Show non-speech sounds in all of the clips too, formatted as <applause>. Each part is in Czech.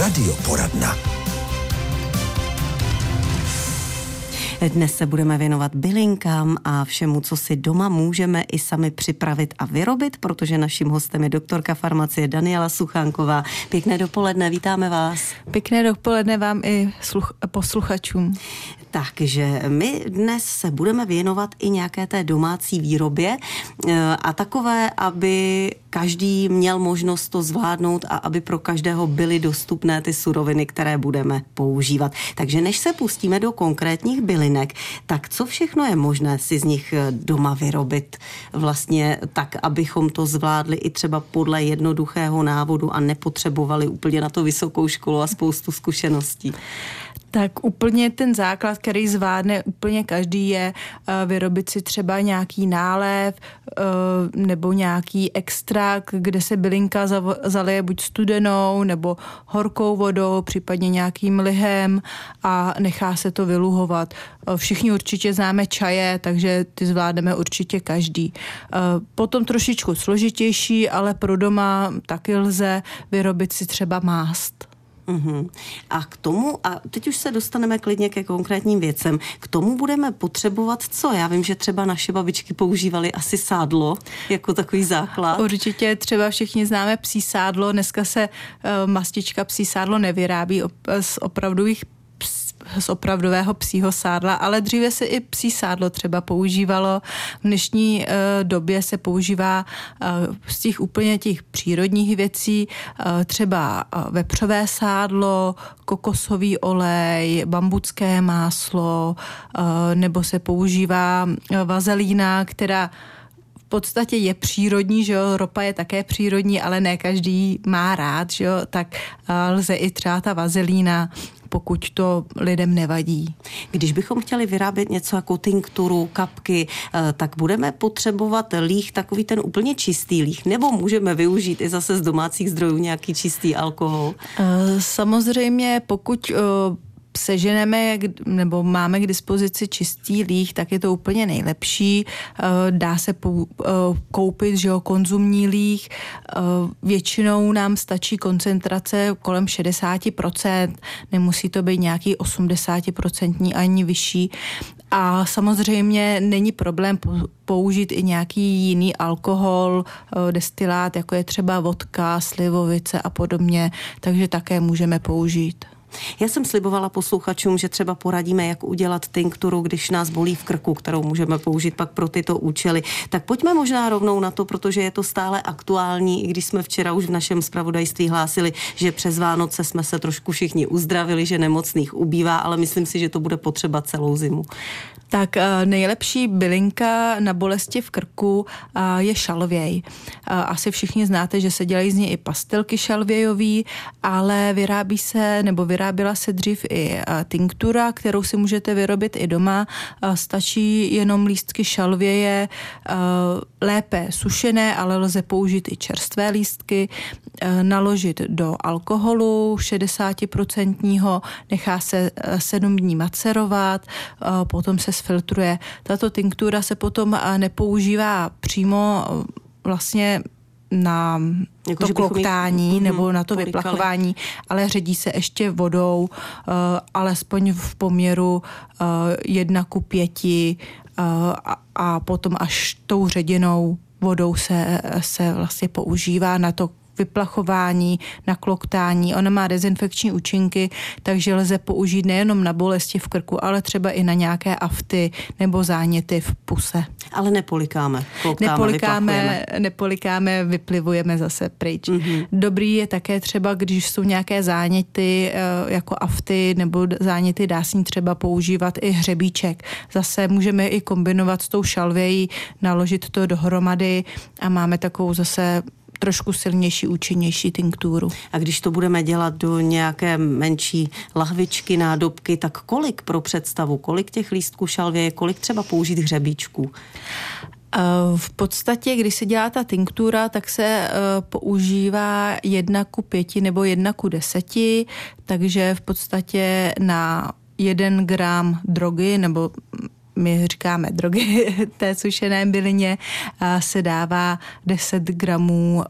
Radioporadna. Dnes se budeme věnovat bylinkám a všemu, co si doma můžeme i sami připravit a vyrobit, protože naším hostem je doktorka farmacie Daniela Suchánková. Pěkné dopoledne, vítáme vás. Pěkné dopoledne vám i sluch- posluchačům. Takže my dnes se budeme věnovat i nějaké té domácí výrobě eh, a takové, aby každý měl možnost to zvládnout a aby pro každého byly dostupné ty suroviny, které budeme používat. Takže než se pustíme do konkrétních bylinek, tak co všechno je možné si z nich eh, doma vyrobit vlastně tak, abychom to zvládli i třeba podle jednoduchého návodu a nepotřebovali úplně na to vysokou školu a spoustu zkušeností. Tak úplně ten základ, který zvládne úplně každý, je uh, vyrobit si třeba nějaký nálev uh, nebo nějaký extrakt, kde se bylinka zalije buď studenou nebo horkou vodou, případně nějakým lihem a nechá se to vyluhovat. Uh, všichni určitě známe čaje, takže ty zvládneme určitě každý. Potom trošičku složitější, ale pro doma taky lze vyrobit si třeba mást. Uh-huh. A k tomu, a teď už se dostaneme klidně ke konkrétním věcem, k tomu budeme potřebovat co? Já vím, že třeba naše babičky používaly asi sádlo jako takový základ. Určitě třeba všichni známe psí sádlo, dneska se uh, mastička psí sádlo nevyrábí op- z opravdových z opravdového psího sádla, ale dříve se i psí sádlo třeba používalo. V dnešní uh, době se používá uh, z těch úplně těch přírodních věcí uh, třeba vepřové sádlo, kokosový olej, bambucké máslo, nebo se používá vazelína, která v podstatě je přírodní, že jo, ropa je také přírodní, ale ne každý má rád, že jo, tak lze i třeba ta vazelína pokud to lidem nevadí. Když bychom chtěli vyrábět něco jako tinkturu, kapky, eh, tak budeme potřebovat líh, takový ten úplně čistý líh, nebo můžeme využít i zase z domácích zdrojů nějaký čistý alkohol? Eh, samozřejmě, pokud eh, seženeme nebo máme k dispozici čistý líh, tak je to úplně nejlepší. Eh, dá se eh, koupit že jo, konzumní líh. Eh, většinou nám stačí koncentrace kolem 60%, nemusí to být nějaký 80% ani vyšší. A samozřejmě není problém použít i nějaký jiný alkohol, destilát, jako je třeba vodka, slivovice a podobně, takže také můžeme použít. Já jsem slibovala posluchačům, že třeba poradíme, jak udělat tinkturu, když nás bolí v krku, kterou můžeme použít pak pro tyto účely. Tak pojďme možná rovnou na to, protože je to stále aktuální, i když jsme včera už v našem zpravodajství hlásili, že přes Vánoce jsme se trošku všichni uzdravili, že nemocných ubývá, ale myslím si, že to bude potřeba celou zimu. Tak eh, nejlepší bylinka na bolesti v krku eh, je šalvěj. Eh, asi všichni znáte, že se dělají z něj i pastilky šalvějový, ale vyrábí se nebo vyráběla se dřív i tinktura, kterou si můžete vyrobit i doma. Stačí jenom lístky šalvěje, lépe sušené, ale lze použít i čerstvé lístky, naložit do alkoholu 60%, nechá se 7 dní macerovat, potom se sfiltruje. Tato tinktura se potom eh, nepoužívá přímo eh, vlastně na jako, to kloktání jich, nebo na to polikali. vyplachování, ale ředí se ještě vodou, uh, alespoň v poměru uh, jedna ku pěti uh, a, a potom až tou ředěnou vodou se, se vlastně používá na to vyplachování, nakloktání. Ona má dezinfekční účinky, takže lze použít nejenom na bolesti v krku, ale třeba i na nějaké afty nebo záněty v puse. Ale nepolikáme. Kloktáme, nepolikáme, nepolikáme, vyplivujeme zase pryč. Mm-hmm. Dobrý je také třeba, když jsou nějaké záněty eh, jako afty nebo záněty, dá se třeba používat i hřebíček. Zase můžeme i kombinovat s tou šalvějí, naložit to dohromady a máme takovou zase trošku silnější, účinnější tinkturu. A když to budeme dělat do nějaké menší lahvičky, nádobky, tak kolik pro představu, kolik těch lístků šalvě, kolik třeba použít hřebíčků? Eh, v podstatě, když se dělá ta tinktura, tak se eh, používá jedna ku pěti nebo jedna ku deseti, takže v podstatě na jeden gram drogy nebo my říkáme drogy <laughs> té sušené bylině, se dává 10 gramů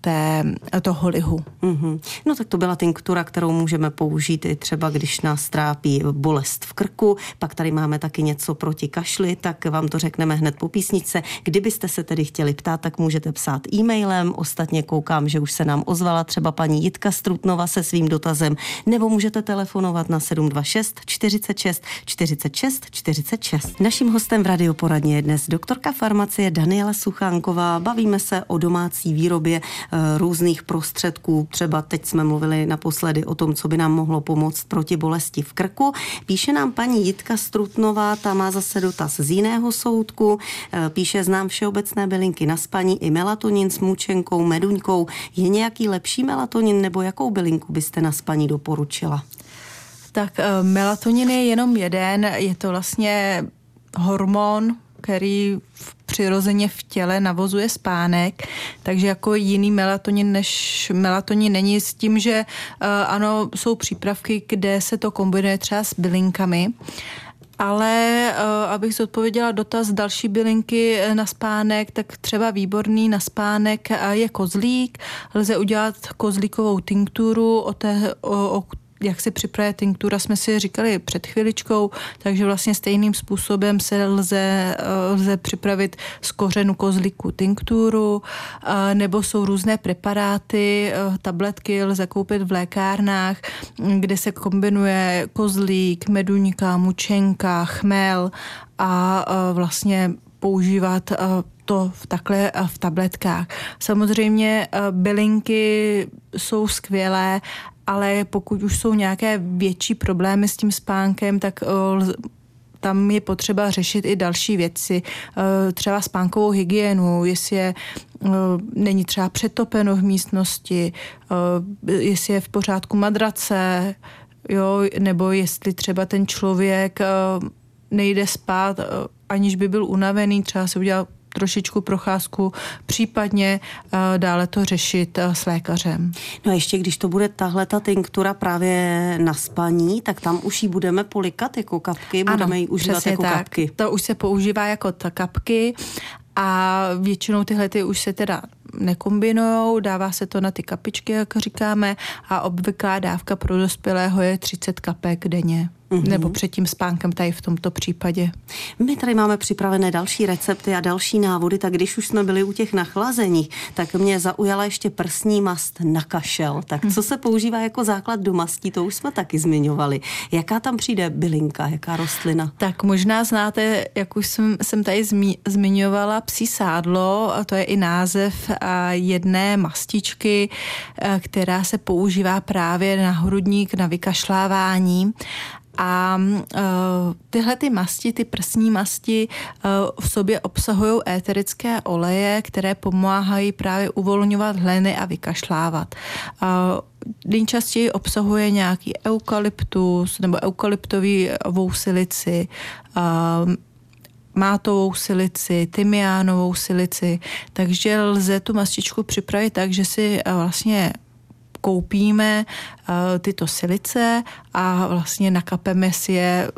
té, toho lihu. Mm-hmm. No tak to byla tinktura, kterou můžeme použít i třeba, když nás trápí bolest v krku. Pak tady máme taky něco proti kašli, tak vám to řekneme hned po písničce. Kdybyste se tedy chtěli ptát, tak můžete psát e-mailem. Ostatně koukám, že už se nám ozvala třeba paní Jitka Strutnova se svým dotazem, nebo můžete telefonovat na 726 46 46 46. Naším hostem v radioporadně je dnes doktorka farmacie Daniela Suchánková. Bavíme se o domácí výrobě e, různých prostředků. Třeba teď jsme mluvili naposledy o tom, co by nám mohlo pomoct proti bolesti v krku. Píše nám paní Jitka Strutnová, ta má zase dotaz z jiného soudku. E, píše, znám všeobecné bylinky na spaní i melatonin s mučenkou, meduňkou. Je nějaký lepší melatonin nebo jakou bylinku byste na spaní doporučila? Tak eh, melatonin je jenom jeden, je to vlastně hormon, který přirozeně v těle navozuje spánek, takže jako jiný melatonin než melatonin není s tím, že uh, ano, jsou přípravky, kde se to kombinuje třeba s bylinkami, ale uh, abych zodpověděla dotaz další bylinky na spánek, tak třeba výborný na spánek je kozlík. Lze udělat kozlíkovou tinkturu, o, té, o, o jak se připravuje tinktura, jsme si říkali před chviličkou, takže vlastně stejným způsobem se lze, eh, lze připravit z kořenu kozlíku tinkturu, eh, nebo jsou různé preparáty, eh, tabletky lze koupit v lékárnách, kde se kombinuje kozlík, meduňka, mučenka, chmel a vlastně používat to v takhle v tabletkách. Samozřejmě bylinky jsou skvělé, ale pokud už jsou nějaké větší problémy s tím spánkem, tak eh, tam je potřeba řešit i další věci, eh, třeba spánkovou hygienu, jestli je, eh, není třeba přetopeno v místnosti, jestli je v pořádku madrace, jo, nebo jestli třeba ten člověk nejde spát, aniž by byl unavený, třeba se udělal trošičku procházku, případně uh, dále to řešit uh, s lékařem. No a ještě když to bude tahle ta tinktura právě na spaní, tak tam už ji budeme polikat jako kapky, budeme ano, ji užívat jako tak. kapky. To už se používá jako ta kapky a většinou tyhle ty už se teda nekombinujou, dává se to na ty kapičky, jak říkáme, a obvyklá dávka pro dospělého je 30 kapek denně mm-hmm. nebo před tím spánkem tady v tomto případě. My tady máme připravené další recepty a další návody, tak když už jsme byli u těch nachlazení, tak mě zaujala ještě prsní mast na kašel. Tak co se používá jako základ do mastí, to už jsme taky zmiňovali. Jaká tam přijde bylinka, jaká rostlina? Tak možná znáte, jak už jsem, jsem tady zmi, zmiňovala, psí sádlo, a to je i název jedné mastičky, která se používá právě na hrudník, na vykašlávání a uh, tyhle ty masti, ty prsní masti uh, v sobě obsahují éterické oleje, které pomáhají právě uvolňovat hleny a vykašlávat. Uh, nejčastěji obsahuje nějaký eukalyptus nebo eukalyptovou silici, uh, mátovou silici, tymiánovou silici, takže lze tu mastičku připravit tak, že si vlastně koupíme eh, tyto silice a vlastně nakapeme si je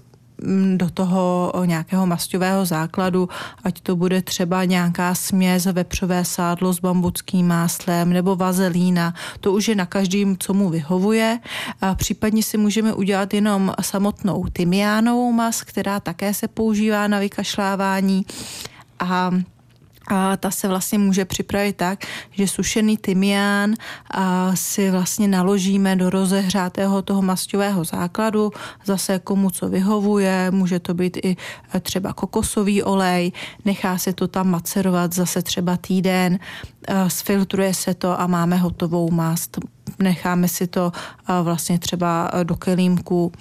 mm, do toho nějakého masťového základu, ať to bude třeba nějaká směs vepřové sádlo s bambuckým máslem nebo vazelína. To už je na každým, co mu vyhovuje. A případně si můžeme udělat jenom samotnou tymiánovou mas, která také se používá na vykašlávání. A a ta se vlastně může připravit tak, že sušený tymián si vlastně naložíme do rozehřátého toho masťového základu, zase komu co vyhovuje, může to být i e, třeba kokosový olej, nechá se to tam macerovat zase třeba týden, e, sfiltruje se to a máme hotovou mast necháme si to vlastně třeba do kelímku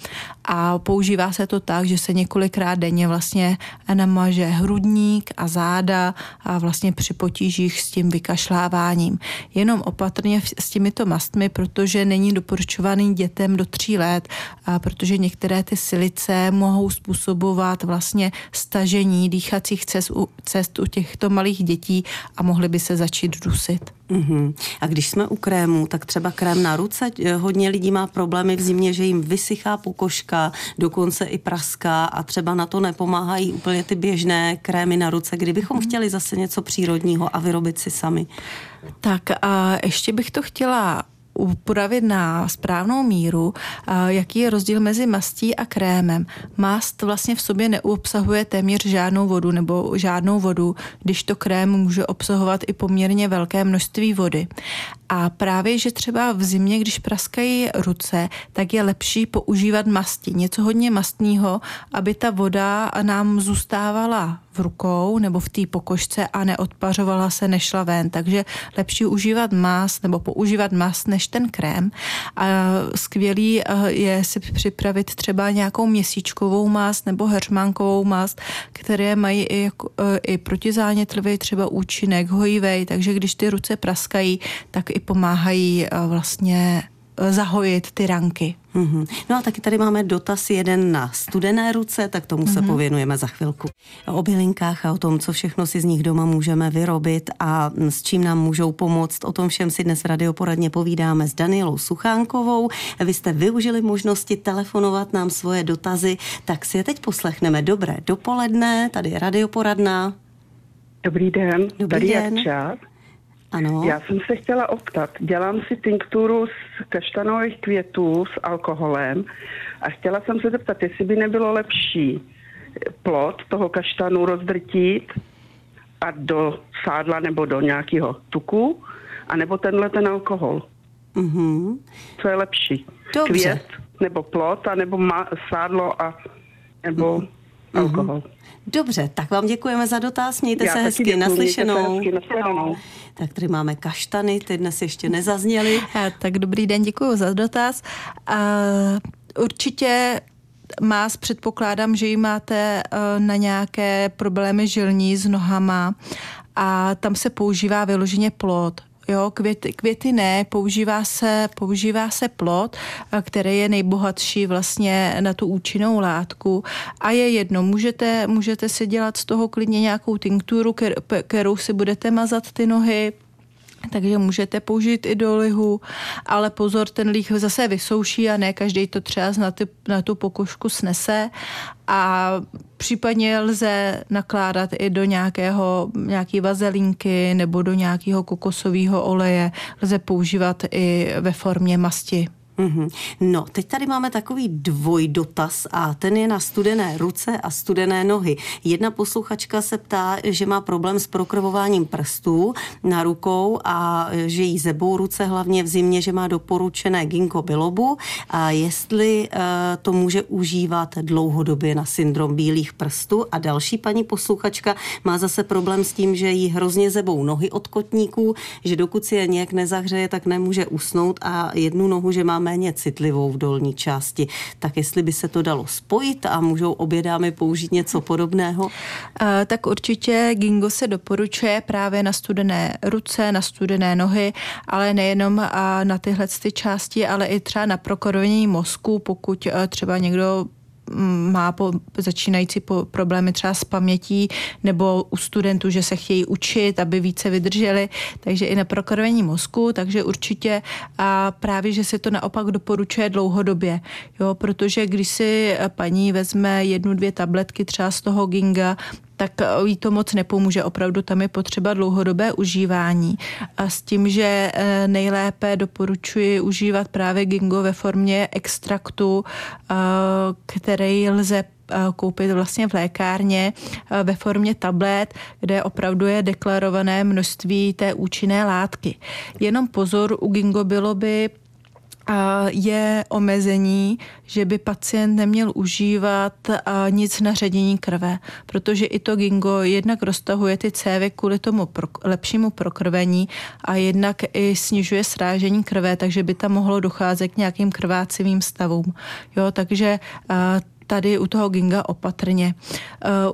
a používá se to tak, že se několikrát denně vlastně namaže hrudník a záda a vlastně při potížích s tím vykašláváním. Jenom opatrně s těmito mastmi, protože není doporučovaný dětem do tří let, a protože některé ty silice mohou způsobovat vlastně stažení dýchacích cest u, cest u těchto malých dětí a mohly by se začít dusit. Mm-hmm. A když jsme u krému, tak třeba krém na ruce, hodně lidí má problémy v zimě, že jim vysychá pokožka dokonce i praská a třeba na to nepomáhají úplně ty běžné krémy na ruce, kdybychom mhm. chtěli zase něco přírodního a vyrobit si sami. Tak a ještě bych to chtěla upravit na správnou míru, jaký je rozdíl mezi mastí a krémem. Mast vlastně v sobě neobsahuje téměř žádnou vodu nebo žádnou vodu, když to krém může obsahovat i poměrně velké množství vody. A právě, že třeba v zimě, když praskají ruce, tak je lepší používat masti, něco hodně mastního, aby ta voda nám zůstávala v rukou nebo v té pokožce a neodpařovala se, nešla ven. Takže lepší užívat mast nebo používat mast než ten krém. A skvělý eh, je si připravit třeba nějakou měsíčkovou mast nebo heršmánkovou mast, které mají i, jako, eh, i protizánětlivý třeba účinek, hojivý, takže když ty ruce praskají, tak i pomáhají eh, vlastně eh, zahojit ty ranky. Mm-hmm. No a taky tady máme dotaz jeden na studené ruce, tak tomu mm-hmm. se mhm. pověnujeme za chvilku. O bylinkách a o tom, co všechno si z nich doma můžeme vyrobit a s čím nám můžou pomoct. O tom všem si dnes v radioporadně povídáme s Danielou Suchánkovou. Vy jste využili možnosti telefonovat nám svoje dotazy, tak si je teď poslechneme. Dobré dopoledne, tady je radioporadna. Dobrý den, Dobrý tady den. je čas. Ano. Já jsem se chtěla optat. Dělám si tinkturu z kaštanových květů s alkoholem a chtěla jsem se zeptat, jestli by nebylo lepší plot toho kaštanu rozdrtit a do sádla nebo do nějakého tuku, anebo tenhle ten alkohol. Mm-hmm. Co je lepší? Dobře. Květ nebo plot, a nebo ma- sádlo a nebo mm-hmm. alkohol. Dobře, tak vám děkujeme za dotaz, mějte Já se hezky, děkuju, naslyšenou. Mějte se hezky, naslyšenou. Tak tady máme kaštany, ty dnes ještě nezazněly. A, tak dobrý den, děkuji za dotaz. A, určitě Más předpokládám, že ji máte eh, na nějaké problémy žilní s nohama a tam se používá vyloženě plot. Jo, květy, květy ne, používá se, používá se plot, eh, který je nejbohatší vlastně na tu účinnou látku. A je jedno, můžete, můžete si dělat z toho klidně nějakou tinkturu, kterou si budete mazat ty nohy, takže můžete použít i do lihu, ale pozor, ten líh zase vysouší a ne každý to třeba na, ty, na tu pokožku snese a případně lze nakládat i do nějakého, nějaký vazelínky nebo do nějakého kokosového oleje. Lze používat i ve formě masti. Mm-hmm. No, teď tady máme takový dvojdotaz a ten je na studené ruce a studené nohy. Jedna posluchačka se ptá, že má problém s prokrvováním prstů na rukou a že jí zebou ruce hlavně v zimě, že má doporučené ginkgo bilobu a jestli uh, to může užívat dlouhodobě na syndrom bílých prstů. A další paní posluchačka má zase problém s tím, že jí hrozně zebou nohy od kotníků, že dokud si je nějak nezahřeje, tak nemůže usnout a jednu nohu, že má méně citlivou v dolní části. Tak jestli by se to dalo spojit a můžou obě dámy použít něco podobného? E, tak určitě Gingo se doporučuje právě na studené ruce, na studené nohy, ale nejenom na tyhle ty části, ale i třeba na prokorovení mozku, pokud e, třeba někdo má po, začínající po problémy třeba s pamětí nebo u studentů, že se chtějí učit, aby více vydrželi, takže i na prokrvení mozku, takže určitě. A právě, že se to naopak doporučuje dlouhodobě, jo, protože když si paní vezme jednu, dvě tabletky třeba z toho ginga, tak eh, jí to moc nepomůže. Opravdu tam je potřeba dlouhodobé užívání. A s tím, že eh, nejlépe doporučuji užívat právě gingo ve formě extraktu, eh, který lze koupit vlastně v lékárně ve formě tablet, kde opravdu je deklarované množství té účinné látky. Jenom pozor, u gingo bylo by je omezení, že by pacient neměl užívat nic na ředění krve, protože i to gingo jednak roztahuje ty cévy kvůli tomu pro, lepšímu prokrvení a jednak i snižuje srážení krve, takže by tam mohlo docházet k nějakým krvácivým stavům. Jo, takže tady u toho ginga opatrně.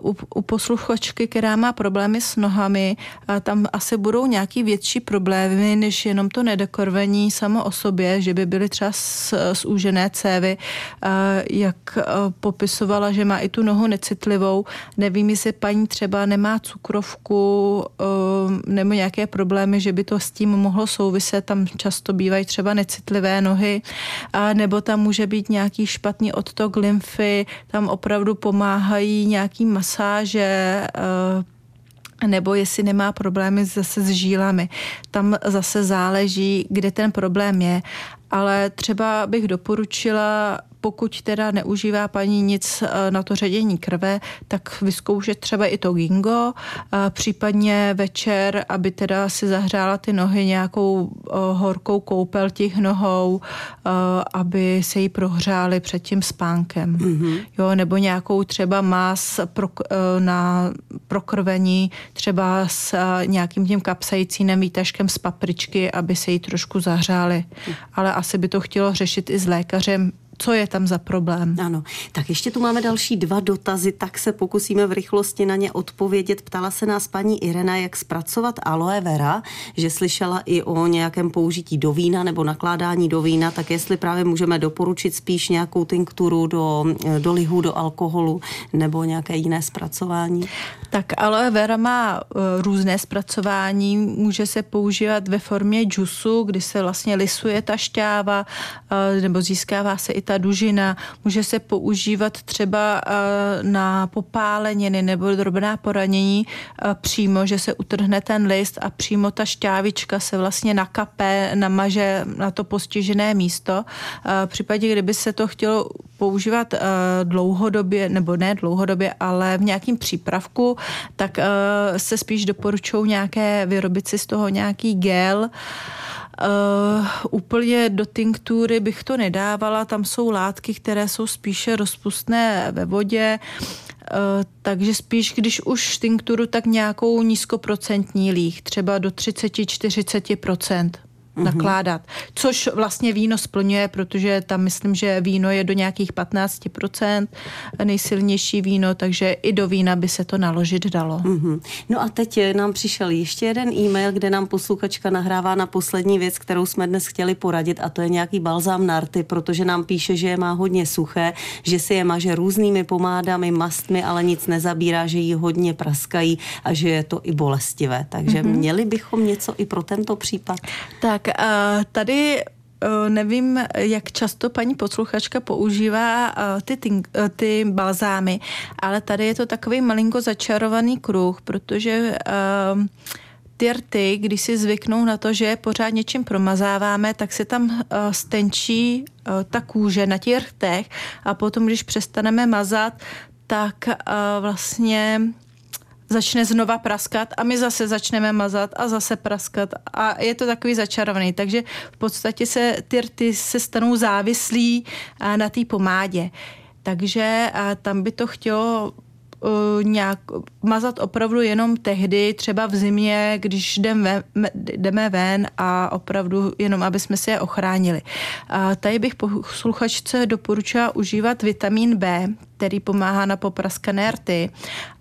U, u posluchačky, která má problémy s nohami, tam asi budou nějaký větší problémy, než jenom to nedokorvení samo o sobě, že by byly třeba zúžené cévy, jak popisovala, že má i tu nohu necitlivou. Nevím, jestli paní třeba nemá cukrovku nebo nějaké problémy, že by to s tím mohlo souviset. Tam často bývají třeba necitlivé nohy, nebo tam může být nějaký špatný odtok lymfy, tam opravdu pomáhají nějaký masáže, eh, nebo jestli nemá problémy zase s žílami. Tam zase záleží, kde ten problém je. Ale třeba bych doporučila pokud teda neužívá paní nic eh, na to ředění krve, tak vyzkoušet třeba i to gingo, eh, případně večer, aby teda si zahřála ty nohy nějakou eh, horkou koupel těch nohou, aby se jí prohřály před tím spánkem. Mm-hmm. Jo, nebo nějakou třeba más pro, na prokrvení, třeba s nějakým tím kapsajícím výtažkem z papričky, aby se jí trošku zahřály. Mm. Ale asi by to chtělo řešit i s lékařem, co je tam za problém. Ano, tak ještě tu máme další dva dotazy, tak se pokusíme v rychlosti na ně odpovědět. Ptala se nás paní Irena, jak zpracovat aloe vera, že slyšela i o nějakém použití do vína nebo nakládání do vína, tak jestli právě můžeme doporučit spíš nějakou tinkturu do, do lihu, do alkoholu nebo nějaké jiné zpracování? Tak aloe vera má uh, různé zpracování, může se používat ve formě džusu, kdy se vlastně lisuje ta šťáva, uh, nebo získává se i ta dužina. Může se používat třeba uh, na popáleniny nebo drobná poranění přímo, že se utrhne ten list a přímo ta šťávička se vlastně nakape, namaže na to postižené místo. V případě, kdyby se to chtělo používat dlouhodobě, nebo ne dlouhodobě, ale v nějakým přípravku, tak se spíš doporučují nějaké, vyrobit si z toho nějaký gel, Uh, úplně do tinktury bych to nedávala, tam jsou látky, které jsou spíše rozpustné ve vodě, uh, takže spíš, když už tinkturu, tak nějakou nízkoprocentní líh, třeba do 30-40% mm-hmm. nakládat. Což vlastně víno splňuje, protože tam myslím, že víno je do nějakých 15% nejsilnější víno, takže i do vína by se to naložit dalo. Mm-hmm. No a teď nám přišel ještě jeden e-mail, kde nám posluchačka nahrává na poslední věc, kterou jsme dnes chtěli poradit a to je nějaký balzám na rty, protože nám píše, že je má hodně suché, že si je maže různými pomádami, mastmi, ale nic nezabírá, že jí hodně praskají a že je to i bolestivé. Takže mm-hmm. měli bychom něco i pro tento případ? Tak uh, tady nevím, jak často paní posluchačka používá ty, ty, ty balzámy, ale tady je to takový malinko začarovaný kruh, protože ty rty, když si zvyknou na to, že pořád něčím promazáváme, tak se tam stenčí ta kůže na těch rtech a potom, když přestaneme mazat, tak vlastně začne znova praskat a my zase začneme mazat a zase praskat a je to takový začarovaný. Takže v podstatě se ty rty se stanou závislí na té pomádě. Takže tam by to chtělo uh, nějak mazat opravdu jenom tehdy, třeba v zimě, když jdeme, jdeme ven a opravdu jenom, aby jsme se je ochránili. A tady bych posluchačce doporučila užívat vitamin B, který pomáhá na popraskané rty.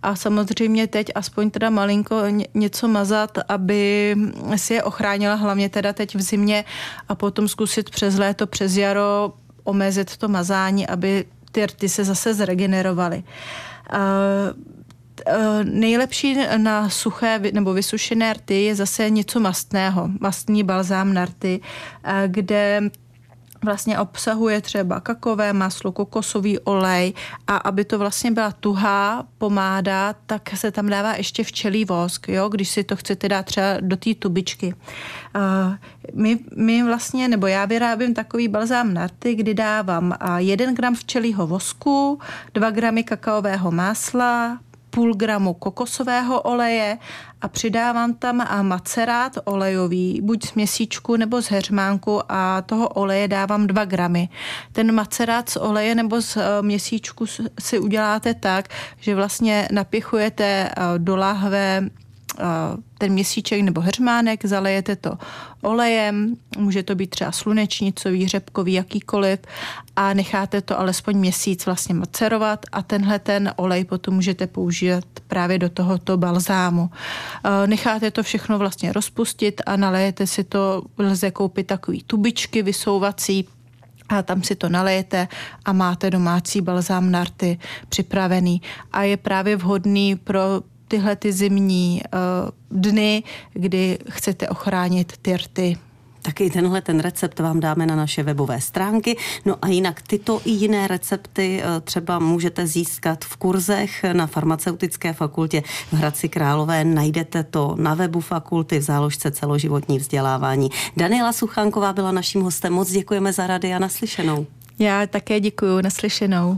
A samozřejmě teď aspoň teda malinko něco mazat, aby si je ochránila, hlavně teda teď v zimě a potom zkusit přes léto, přes jaro omezit to mazání, aby ty rty se zase zregenerovaly. Eh, nejlepší na suché nebo vysušené rty je zase něco mastného, mastný balzám na rty, eh, kde vlastně obsahuje třeba kakové maslo, kokosový olej a aby to vlastně byla tuhá pomáda, tak se tam dává ještě včelí vosk, jo, když si to chcete dát třeba do té tubičky. Uh, my, my vlastně, nebo já vyrábím takový balzám na rty, kdy dávám 1 gram včelího vosku, 2 gramy kakaového másla, půl gramu kokosového oleje a přidávám tam macerát olejový, buď z měsíčku nebo z heřmánku a toho oleje dávám 2 gramy. Ten macerát z oleje nebo z eh, měsíčku si uděláte tak, že vlastně napěchujete eh, do lahve ten měsíček nebo hřmánek, zalejete to olejem, může to být třeba slunečnicový, řepkový, jakýkoliv a necháte to alespoň měsíc vlastně macerovat a tenhle ten olej potom můžete použít právě do tohoto balzámu. Necháte to všechno vlastně rozpustit a nalejete si to, lze koupit takový tubičky vysouvací, a tam si to nalejete a máte domácí balzám narty připravený a je právě vhodný pro tyhle ty zimní uh, dny, kdy chcete ochránit ty rty. Taky tenhle ten recept vám dáme na naše webové stránky. No a jinak tyto i jiné recepty eh, třeba můžete získat v kurzech na farmaceutické fakultě v Hradci Králové. Najdete to na webu fakulty v záložce celoživotní vzdělávání. Daniela Suchánková byla naším hostem. Moc děkujeme za rady a naslyšenou. Já také děkuji, naslyšenou.